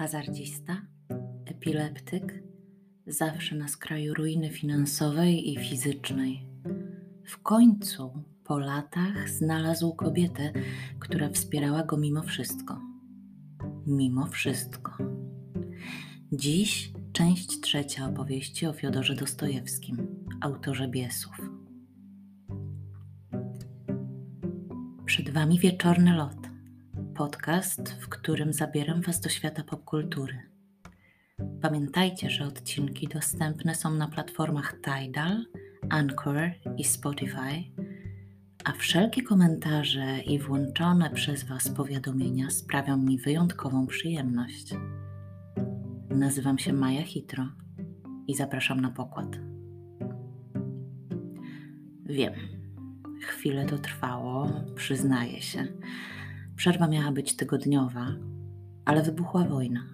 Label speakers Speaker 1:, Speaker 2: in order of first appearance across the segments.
Speaker 1: hazardzista, epileptyk, zawsze na skraju ruiny finansowej i fizycznej. W końcu, po latach, znalazł kobietę, która wspierała go mimo wszystko. Mimo wszystko. Dziś część trzecia opowieści o Fiodorze Dostojewskim, autorze Biesów. Przed Wami wieczorny lot podcast, w którym zabieram Was do świata popkultury. Pamiętajcie, że odcinki dostępne są na platformach Tidal, Anchor i Spotify, a wszelkie komentarze i włączone przez Was powiadomienia sprawią mi wyjątkową przyjemność. Nazywam się Maja Hitro i zapraszam na pokład. Wiem, chwilę to trwało, przyznaję się Przerwa miała być tygodniowa, ale wybuchła wojna.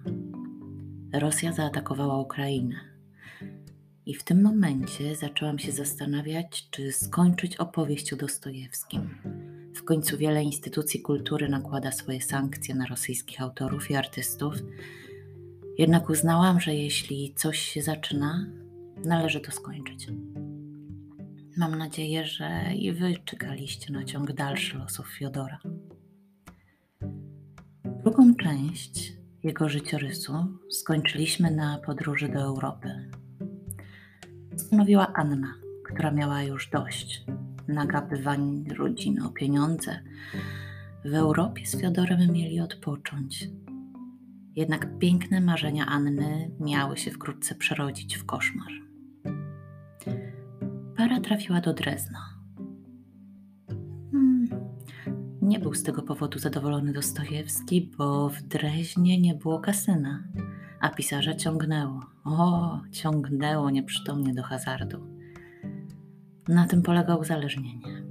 Speaker 1: Rosja zaatakowała Ukrainę. I w tym momencie zaczęłam się zastanawiać, czy skończyć opowieść o Dostojewskim. W końcu wiele instytucji kultury nakłada swoje sankcje na rosyjskich autorów i artystów. Jednak uznałam, że jeśli coś się zaczyna, należy to skończyć. Mam nadzieję, że i wy czekaliście na ciąg dalszy losów Fiodora. Drugą część jego życiorysu skończyliśmy na podróży do Europy. Stanowiła Anna, która miała już dość nagabywań rodziny o pieniądze. W Europie z Fiodorem mieli odpocząć. Jednak piękne marzenia Anny miały się wkrótce przerodzić w koszmar. Para trafiła do Drezna Nie był z tego powodu zadowolony Dostojewski, bo w Dreźnie nie było kasyna, a pisarza ciągnęło. O, ciągnęło nieprzytomnie do hazardu. Na tym polegał uzależnienie.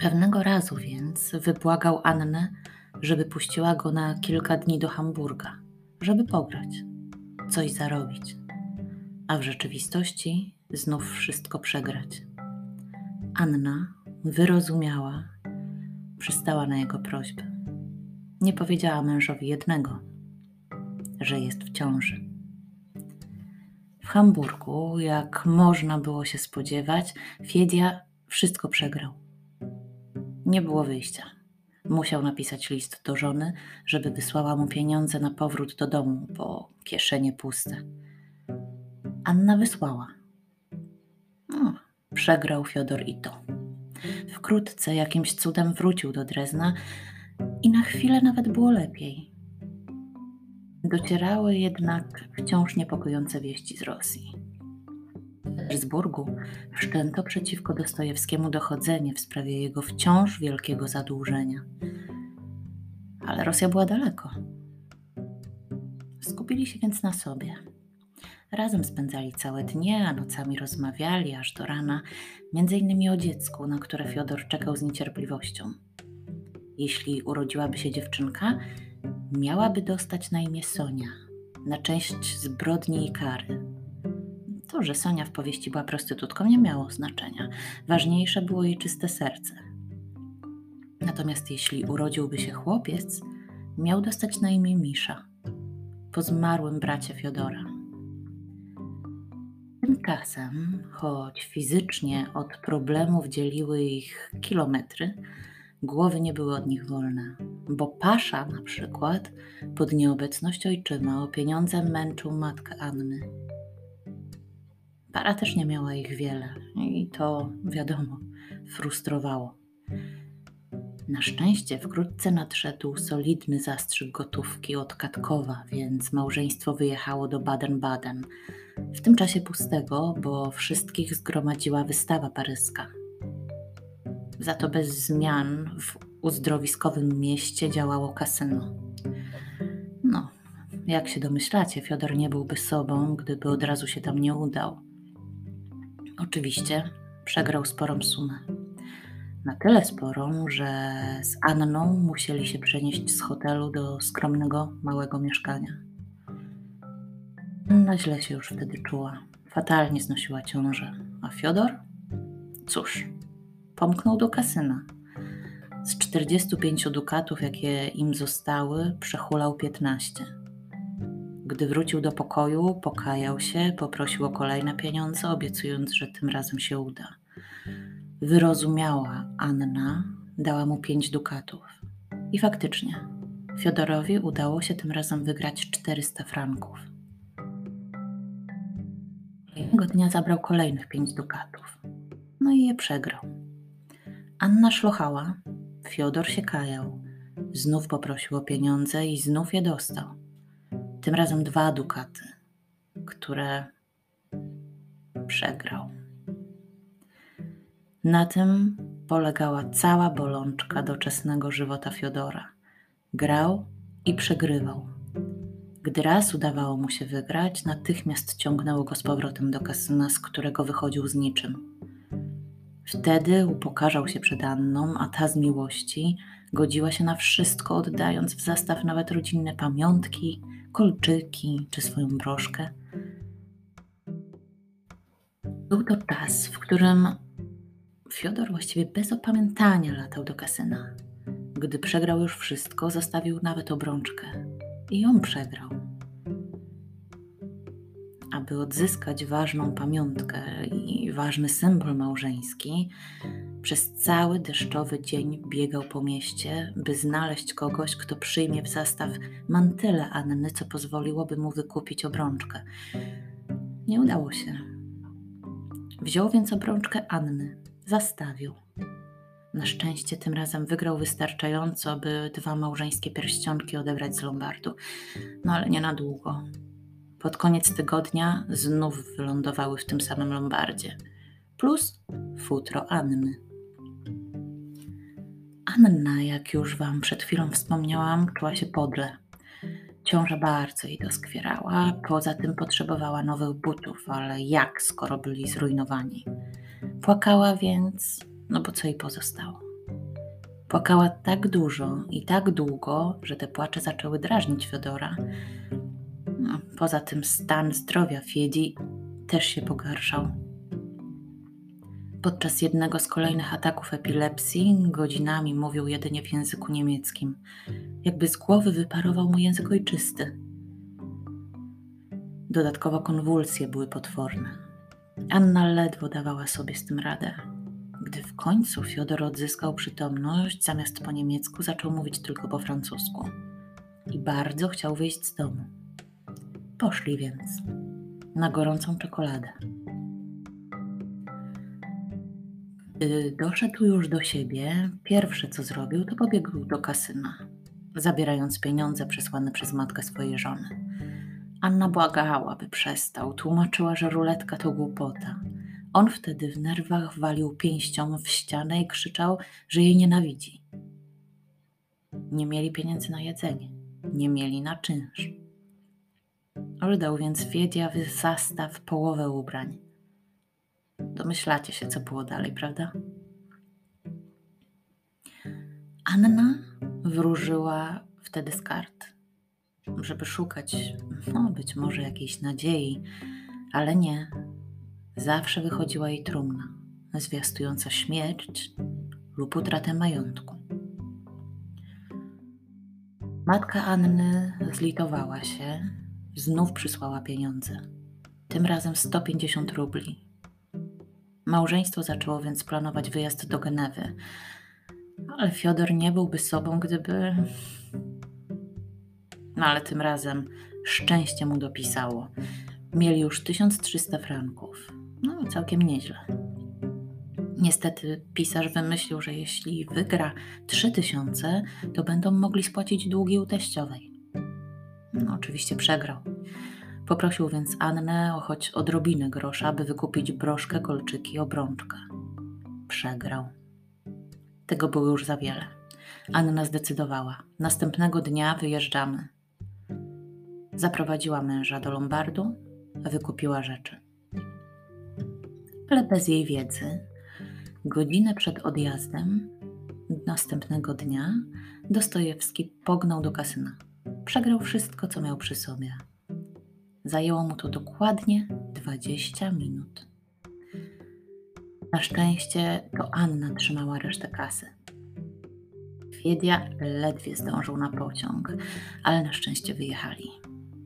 Speaker 1: Pewnego razu więc wybłagał Annę, żeby puściła go na kilka dni do Hamburga, żeby pograć, coś zarobić, a w rzeczywistości znów wszystko przegrać. Anna wyrozumiała, przystała na jego prośbę. Nie powiedziała mężowi jednego, że jest w ciąży. W Hamburgu, jak można było się spodziewać, Fiedia wszystko przegrał. Nie było wyjścia. Musiał napisać list do żony, żeby wysłała mu pieniądze na powrót do domu, bo kieszenie puste. Anna wysłała. No, przegrał Fiodor i to. Wkrótce jakimś cudem wrócił do Drezna i na chwilę nawet było lepiej. Docierały jednak wciąż niepokojące wieści z Rosji. W Petersburgu wszczęto przeciwko Dostojewskiemu dochodzenie w sprawie jego wciąż wielkiego zadłużenia. Ale Rosja była daleko. Skupili się więc na sobie. Razem spędzali całe dnie, a nocami rozmawiali aż do rana, między innymi o dziecku, na które Fiodor czekał z niecierpliwością. Jeśli urodziłaby się dziewczynka, miałaby dostać na imię Sonia, na część zbrodni i kary. To, że Sonia w powieści była prostytutką, nie miało znaczenia. Ważniejsze było jej czyste serce. Natomiast jeśli urodziłby się chłopiec, miał dostać na imię Misza, po zmarłym bracie Fiodora. Tymczasem, choć fizycznie od problemów dzieliły ich kilometry, głowy nie były od nich wolne, bo Pasza na przykład pod nieobecność ojczyma o pieniądze męczył matkę Anny. Para też nie miała ich wiele i to, wiadomo, frustrowało. Na szczęście wkrótce nadszedł solidny zastrzyk gotówki od Katkowa, więc małżeństwo wyjechało do Baden-Baden. W tym czasie pustego, bo wszystkich zgromadziła wystawa paryska. Za to bez zmian w uzdrowiskowym mieście działało kasyno. No, jak się domyślacie, Fiodor nie byłby sobą, gdyby od razu się tam nie udał. Oczywiście przegrał sporą sumę na tyle sporą, że z Anną musieli się przenieść z hotelu do skromnego, małego mieszkania. Anna źle się już wtedy czuła. Fatalnie znosiła ciążę. A Fiodor? Cóż, pomknął do kasyna. Z 45 dukatów, jakie im zostały, przehulał 15. Gdy wrócił do pokoju, pokajał się, poprosił o kolejne pieniądze, obiecując, że tym razem się uda. Wyrozumiała Anna dała mu pięć dukatów. I faktycznie, Fiodorowi udało się tym razem wygrać 400 franków. Jednego dnia zabrał kolejnych pięć dukatów. No i je przegrał. Anna szlochała, Fiodor się kajał. Znów poprosił o pieniądze i znów je dostał. Tym razem dwa dukaty, które przegrał. Na tym polegała cała bolączka doczesnego żywota Fiodora. Grał i przegrywał. Gdy raz udawało mu się wygrać, natychmiast ciągnęło go z powrotem do kasyna, z którego wychodził z niczym. Wtedy upokarzał się przed Anną, a ta z miłości godziła się na wszystko, oddając w zastaw nawet rodzinne pamiątki, kolczyki czy swoją broszkę. Był to czas, w którym Fiodor właściwie bez opamiętania latał do kasyna. Gdy przegrał już wszystko, zostawił nawet obrączkę. I ją przegrał. Aby odzyskać ważną pamiątkę i ważny symbol małżeński, przez cały deszczowy dzień biegał po mieście, by znaleźć kogoś, kto przyjmie w zastaw mantyle Anny, co pozwoliłoby mu wykupić obrączkę. Nie udało się. Wziął więc obrączkę Anny, zastawił. Na szczęście tym razem wygrał wystarczająco, by dwa małżeńskie pierścionki odebrać z Lombardu, no ale nie na długo. Pod koniec tygodnia znów wylądowały w tym samym Lombardzie, plus futro Anny. Anna, jak już Wam przed chwilą wspomniałam, czuła się podle. Ciąża bardzo jej doskwierała, poza tym potrzebowała nowych butów, ale jak, skoro byli zrujnowani? Płakała więc, no bo co jej pozostało? Płakała tak dużo i tak długo, że te płacze zaczęły drażnić Fiodora. No, poza tym stan zdrowia Fiedi też się pogarszał. Podczas jednego z kolejnych ataków epilepsji godzinami mówił jedynie w języku niemieckim, jakby z głowy wyparował mu język ojczysty. Dodatkowo konwulsje były potworne. Anna ledwo dawała sobie z tym radę. Gdy w końcu Fiodor odzyskał przytomność, zamiast po niemiecku zaczął mówić tylko po francusku. I bardzo chciał wyjść z domu. Poszli więc na gorącą czekoladę. Gdy doszedł już do siebie, pierwsze co zrobił, to pobiegł do kasyna, zabierając pieniądze przesłane przez matkę swojej żony. Anna błagała, by przestał. Tłumaczyła, że ruletka to głupota. On wtedy w nerwach walił pięścią w ścianę i krzyczał, że jej nienawidzi. Nie mieli pieniędzy na jedzenie, nie mieli na czynsz. Oddał więc Wiedia w zastaw połowę ubrań. Domyślacie się, co było dalej, prawda? Anna wróżyła wtedy z kart żeby szukać, no być może jakiejś nadziei, ale nie. Zawsze wychodziła jej trumna, zwiastująca śmierć lub utratę majątku. Matka Anny zlitowała się, znów przysłała pieniądze. Tym razem 150 rubli. Małżeństwo zaczęło więc planować wyjazd do Genewy, ale Fiodor nie byłby sobą, gdyby no ale tym razem szczęście mu dopisało. Mieli już 1300 franków. No, całkiem nieźle. Niestety pisarz wymyślił, że jeśli wygra 3000, to będą mogli spłacić długi u teściowej. No, oczywiście przegrał. Poprosił więc Annę o choć odrobinę grosza, aby wykupić broszkę, kolczyki obrączkę. Przegrał. Tego było już za wiele. Anna zdecydowała. Następnego dnia wyjeżdżamy. Zaprowadziła męża do Lombardu, wykupiła rzeczy. Ale bez jej wiedzy, godzinę przed odjazdem następnego dnia Dostojewski pognał do kasyna. Przegrał wszystko, co miał przy sobie. Zajęło mu to dokładnie 20 minut. Na szczęście to Anna trzymała resztę kasy. Fiedia ledwie zdążył na pociąg, ale na szczęście wyjechali.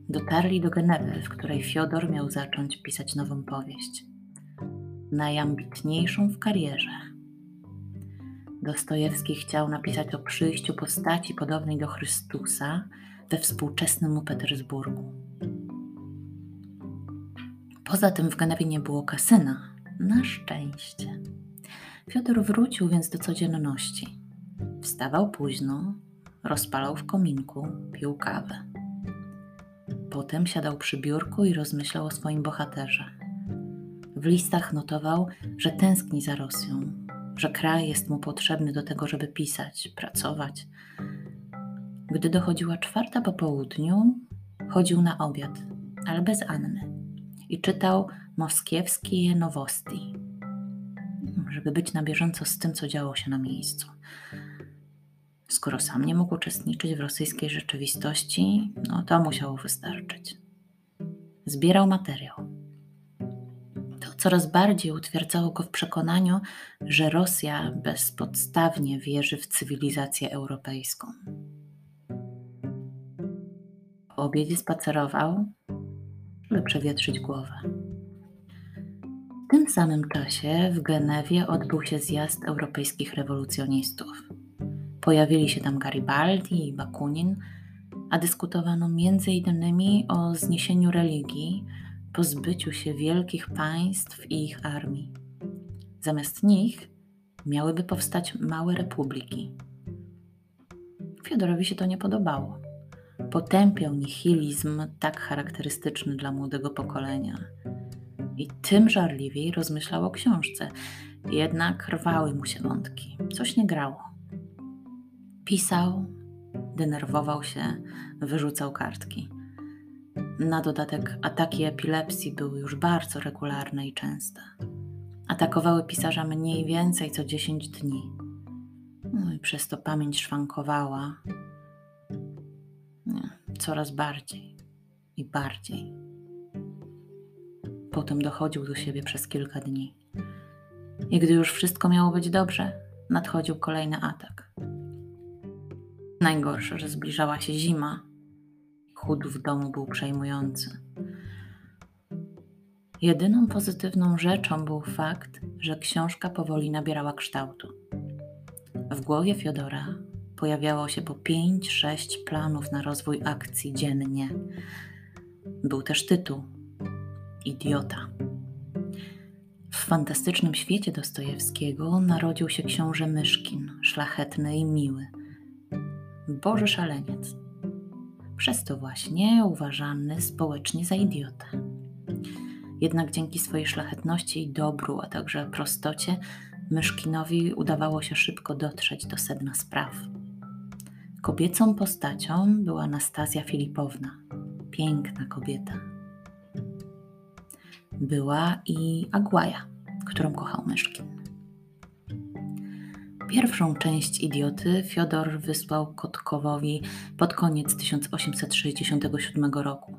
Speaker 1: Dotarli do Genewy, w której Fiodor miał zacząć pisać nową powieść. Najambitniejszą w karierze. Dostojewski chciał napisać o przyjściu postaci podobnej do Chrystusa we współczesnym mu Petersburgu. Poza tym w Genewie nie było kasyna. Na szczęście. Fiodor wrócił więc do codzienności. Wstawał późno, rozpalał w kominku, pił kawę. Potem siadał przy biurku i rozmyślał o swoim bohaterze. W listach notował, że tęskni za Rosją, że kraj jest mu potrzebny do tego, żeby pisać, pracować. Gdy dochodziła czwarta po południu, chodził na obiad, ale bez Anny i czytał moskiewskie nowosti, żeby być na bieżąco z tym, co działo się na miejscu. Skoro sam nie mógł uczestniczyć w rosyjskiej rzeczywistości, no to musiało wystarczyć. Zbierał materiał. To coraz bardziej utwierdzało go w przekonaniu, że Rosja bezpodstawnie wierzy w cywilizację europejską. Po obiedzie spacerował, żeby przewietrzyć głowę. W tym samym czasie w Genewie odbył się zjazd europejskich rewolucjonistów. Pojawili się tam Garibaldi i Bakunin, a dyskutowano m.in. o zniesieniu religii, pozbyciu się wielkich państw i ich armii. Zamiast nich miałyby powstać małe republiki. Fiodorowi się to nie podobało. Potępiał nihilizm tak charakterystyczny dla młodego pokolenia i tym żarliwiej rozmyślał o książce. Jednak rwały mu się wątki, coś nie grało. Pisał, denerwował się, wyrzucał kartki. Na dodatek ataki epilepsji były już bardzo regularne i częste. Atakowały pisarza mniej więcej co 10 dni. No i przez to pamięć szwankowała Nie, coraz bardziej i bardziej. Potem dochodził do siebie przez kilka dni. I gdy już wszystko miało być dobrze, nadchodził kolejny atak. Najgorsze, że zbliżała się zima. Chód w domu był przejmujący. Jedyną pozytywną rzeczą był fakt, że książka powoli nabierała kształtu. W głowie Fiodora pojawiało się po pięć, sześć planów na rozwój akcji dziennie. Był też tytuł Idiota. W fantastycznym świecie Dostojewskiego narodził się książę Myszkin, szlachetny i miły. Boży szaleniec. Przez to właśnie uważany społecznie za idiotę. Jednak dzięki swojej szlachetności i dobru, a także prostocie, Myszkinowi udawało się szybko dotrzeć do sedna spraw. Kobiecą postacią była Anastazja Filipowna, piękna kobieta. Była i Agłaja, którą kochał Myszkin. Pierwszą część Idioty Fiodor wysłał Kotkowowi pod koniec 1867 roku.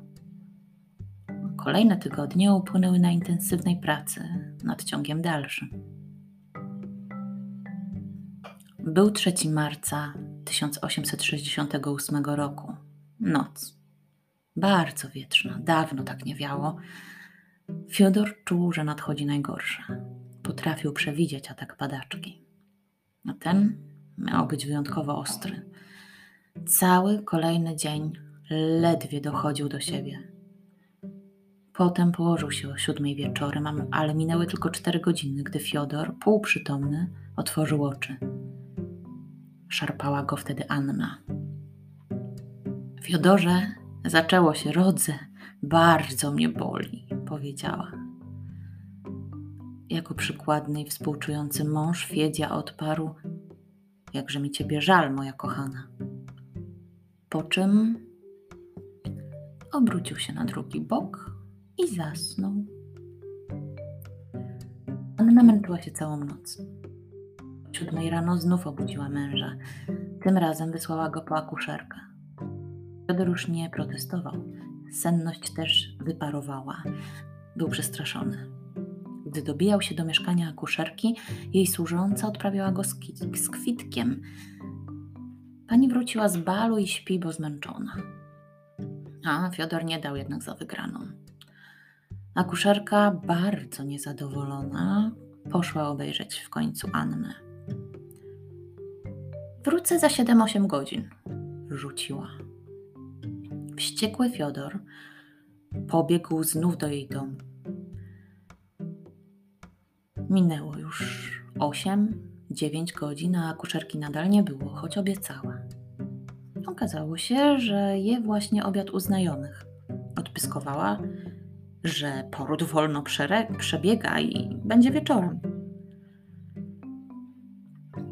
Speaker 1: Kolejne tygodnie upłynęły na intensywnej pracy nad ciągiem dalszym. Był 3 marca 1868 roku. Noc. Bardzo wietrzna, dawno tak nie wiało. Fiodor czuł, że nadchodzi najgorsze. Potrafił przewidzieć atak padaczki a ten miał być wyjątkowo ostry. Cały kolejny dzień ledwie dochodził do siebie. Potem położył się o siódmej wieczorem, ale minęły tylko cztery godziny, gdy Fiodor, półprzytomny, otworzył oczy. Szarpała go wtedy Anna. Fiodorze, zaczęło się, rodze, bardzo mnie boli, powiedziała. Jako przykładny i współczujący mąż Fiedzia odparł: Jakże mi ciebie żal, moja kochana. Po czym obrócił się na drugi bok i zasnął. Anna męczyła się całą noc. O siódmej rano znów obudziła męża. Tym razem wysłała go po akuszerkę. Piotr już nie protestował. Senność też wyparowała. Był przestraszony. Gdy dobijał się do mieszkania akuszerki, jej służąca odprawiała go z, z kwitkiem. Pani wróciła z balu i śpi, bo zmęczona. A Fiodor nie dał jednak za wygraną. Akuszerka, bardzo niezadowolona, poszła obejrzeć w końcu Annę. Wrócę za 7-8 godzin, rzuciła. Wściekły Fiodor pobiegł znów do jej domu. Minęło już 8-9 godzin, a akuszerki nadal nie było, choć obiecała. Okazało się, że je właśnie obiad u znajomych. Że poród wolno przebiega i będzie wieczorem.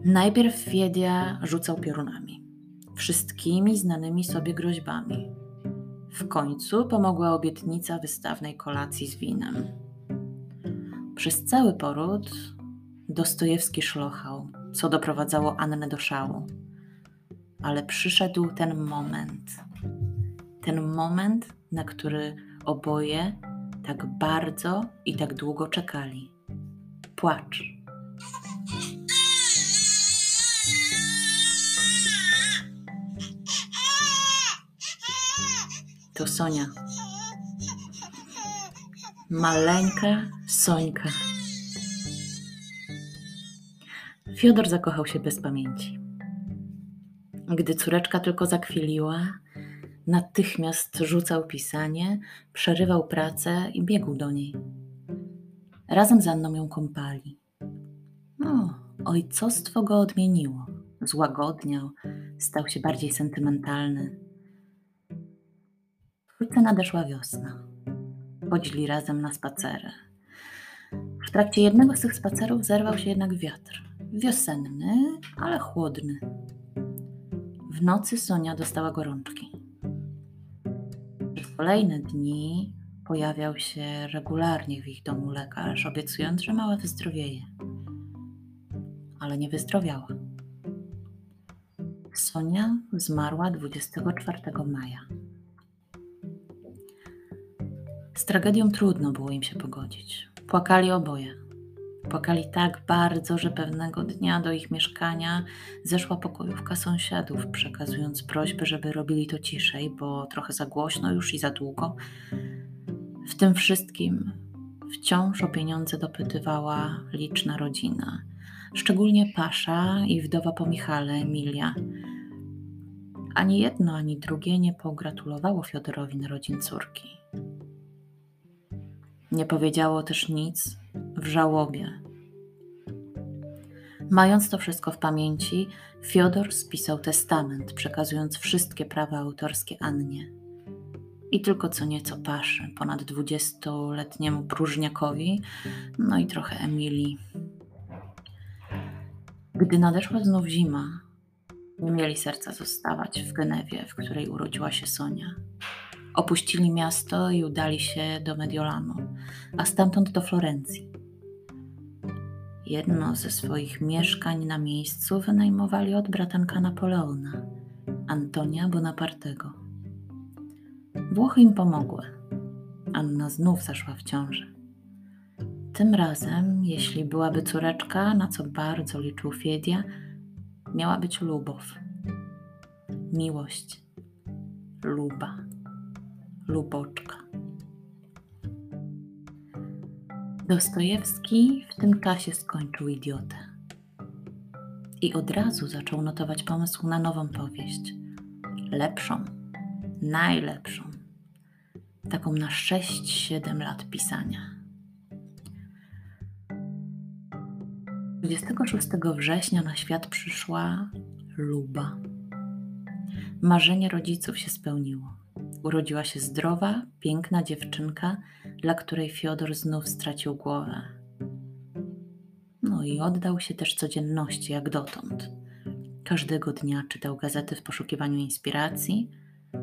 Speaker 1: Najpierw Wiedia rzucał piorunami, wszystkimi znanymi sobie groźbami. W końcu pomogła obietnica wystawnej kolacji z winem. Przez cały poród Dostojewski szlochał, co doprowadzało Annę do szału. Ale przyszedł ten moment. Ten moment, na który oboje tak bardzo i tak długo czekali. Płacz. To Sonia. Maleńka Sońka. Fiodor zakochał się bez pamięci. Gdy córeczka tylko zakwiliła, natychmiast rzucał pisanie, przerywał pracę i biegł do niej. Razem z Anną ją kąpali. No, ojcostwo go odmieniło, złagodniał, stał się bardziej sentymentalny. Wkrótce nadeszła wiosna. Chodzili razem na spacery. W trakcie jednego z tych spacerów zerwał się jednak wiatr. Wiosenny, ale chłodny. W nocy Sonia dostała gorączki. Przez kolejne dni pojawiał się regularnie w ich domu lekarz, obiecując, że mała wyzdrowieje. Ale nie wyzdrowiała. Sonia zmarła 24 maja. Z tragedią trudno było im się pogodzić. Płakali oboje. Płakali tak bardzo, że pewnego dnia do ich mieszkania zeszła pokojówka sąsiadów, przekazując prośbę, żeby robili to ciszej, bo trochę za głośno już i za długo. W tym wszystkim wciąż o pieniądze dopytywała liczna rodzina, szczególnie Pasza i wdowa po Michale, Emilia. Ani jedno, ani drugie nie pogratulowało Fiodorowi narodzin córki. Nie powiedziało też nic w żałobie. Mając to wszystko w pamięci, Fiodor spisał testament, przekazując wszystkie prawa autorskie Annie. I tylko co nieco paszy, ponad dwudziestoletniemu próżniakowi, no i trochę Emilii. Gdy nadeszła znów zima, nie mieli serca zostawać w Genewie, w której urodziła się Sonia. Opuścili miasto i udali się do Mediolanu, a stamtąd do Florencji. Jedno ze swoich mieszkań na miejscu wynajmowali od bratanka Napoleona, Antonia Bonapartego. Włochy im pomogły. Anna znów zaszła w ciąży. Tym razem, jeśli byłaby córeczka, na co bardzo liczył Fiedia, miała być Lubow. Miłość. Luba luboczka. Dostojewski w tym czasie skończył idiotę i od razu zaczął notować pomysł na nową powieść. Lepszą, najlepszą, taką na 6-7 lat pisania. 26 września na świat przyszła Luba. Marzenie rodziców się spełniło. Urodziła się zdrowa, piękna dziewczynka, dla której Fiodor znów stracił głowę. No i oddał się też codzienności jak dotąd. Każdego dnia czytał gazety w poszukiwaniu inspiracji,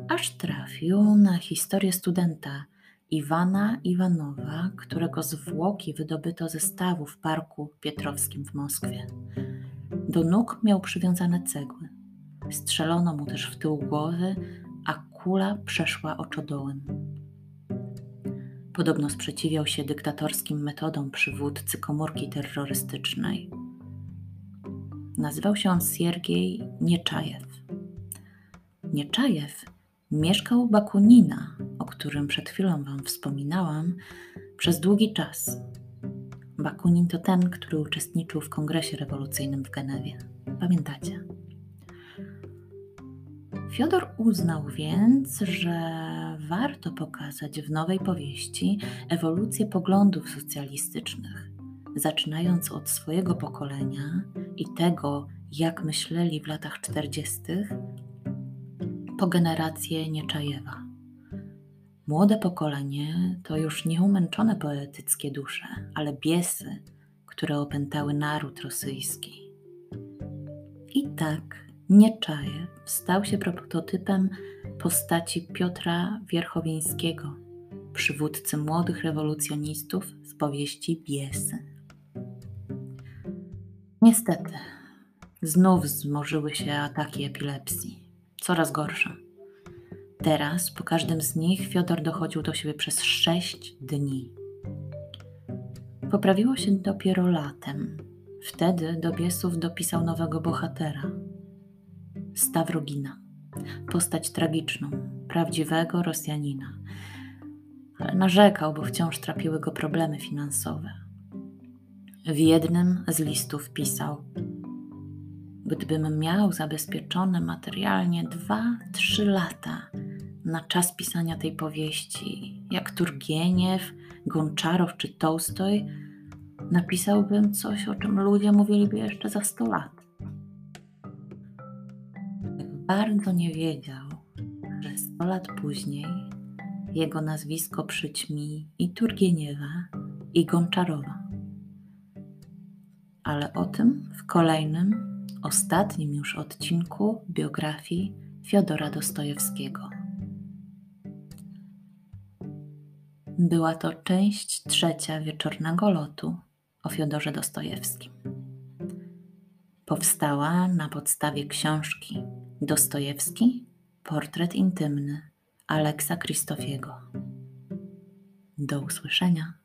Speaker 1: aż trafił na historię studenta Iwana Iwanowa, którego zwłoki wydobyto ze stawu w parku Pietrowskim w Moskwie. Do nóg miał przywiązane cegły. Strzelono mu też w tył głowy, kula przeszła oczodołem. Podobno sprzeciwiał się dyktatorskim metodom przywódcy komórki terrorystycznej. Nazywał się on Siergiej Nieczajew. Nieczajew Mieszkał Bakunina, o którym przed chwilą Wam wspominałam, przez długi czas. Bakunin to ten, który uczestniczył w kongresie rewolucyjnym w Genewie. Pamiętacie? Fiodor uznał więc, że warto pokazać w nowej powieści ewolucję poglądów socjalistycznych, zaczynając od swojego pokolenia i tego, jak myśleli w latach 40., po generację Nieczajewa. Młode pokolenie to już nieumęczone poetyckie dusze, ale biesy, które opętały naród rosyjski. I tak Nieczajew stał się prototypem postaci Piotra Wierchowieńskiego, przywódcy młodych rewolucjonistów z powieści Biesy. Niestety, znów wzmożyły się ataki epilepsji, coraz gorsze. Teraz po każdym z nich Fiodor dochodził do siebie przez sześć dni. Poprawiło się dopiero latem. Wtedy do Biesów dopisał nowego bohatera Stawrogina, postać tragiczną, prawdziwego Rosjanina. Ale narzekał, bo wciąż trapiły go problemy finansowe. W jednym z listów pisał: Gdybym miał zabezpieczone materialnie dwa, trzy lata na czas pisania tej powieści, jak Turgieniew, Gonczarow czy Tołstoj, napisałbym coś, o czym ludzie mówiliby jeszcze za sto lat. Bardzo nie wiedział, że sto lat później jego nazwisko przyćmi i Turgieniewa, i Gonczarowa. Ale o tym w kolejnym, ostatnim już odcinku biografii Fiodora Dostojewskiego. Była to część trzecia wieczornego lotu o Fiodorze Dostojewskim. Powstała na podstawie książki Dostojewski Portret intymny Aleksa Kristofiego. Do usłyszenia.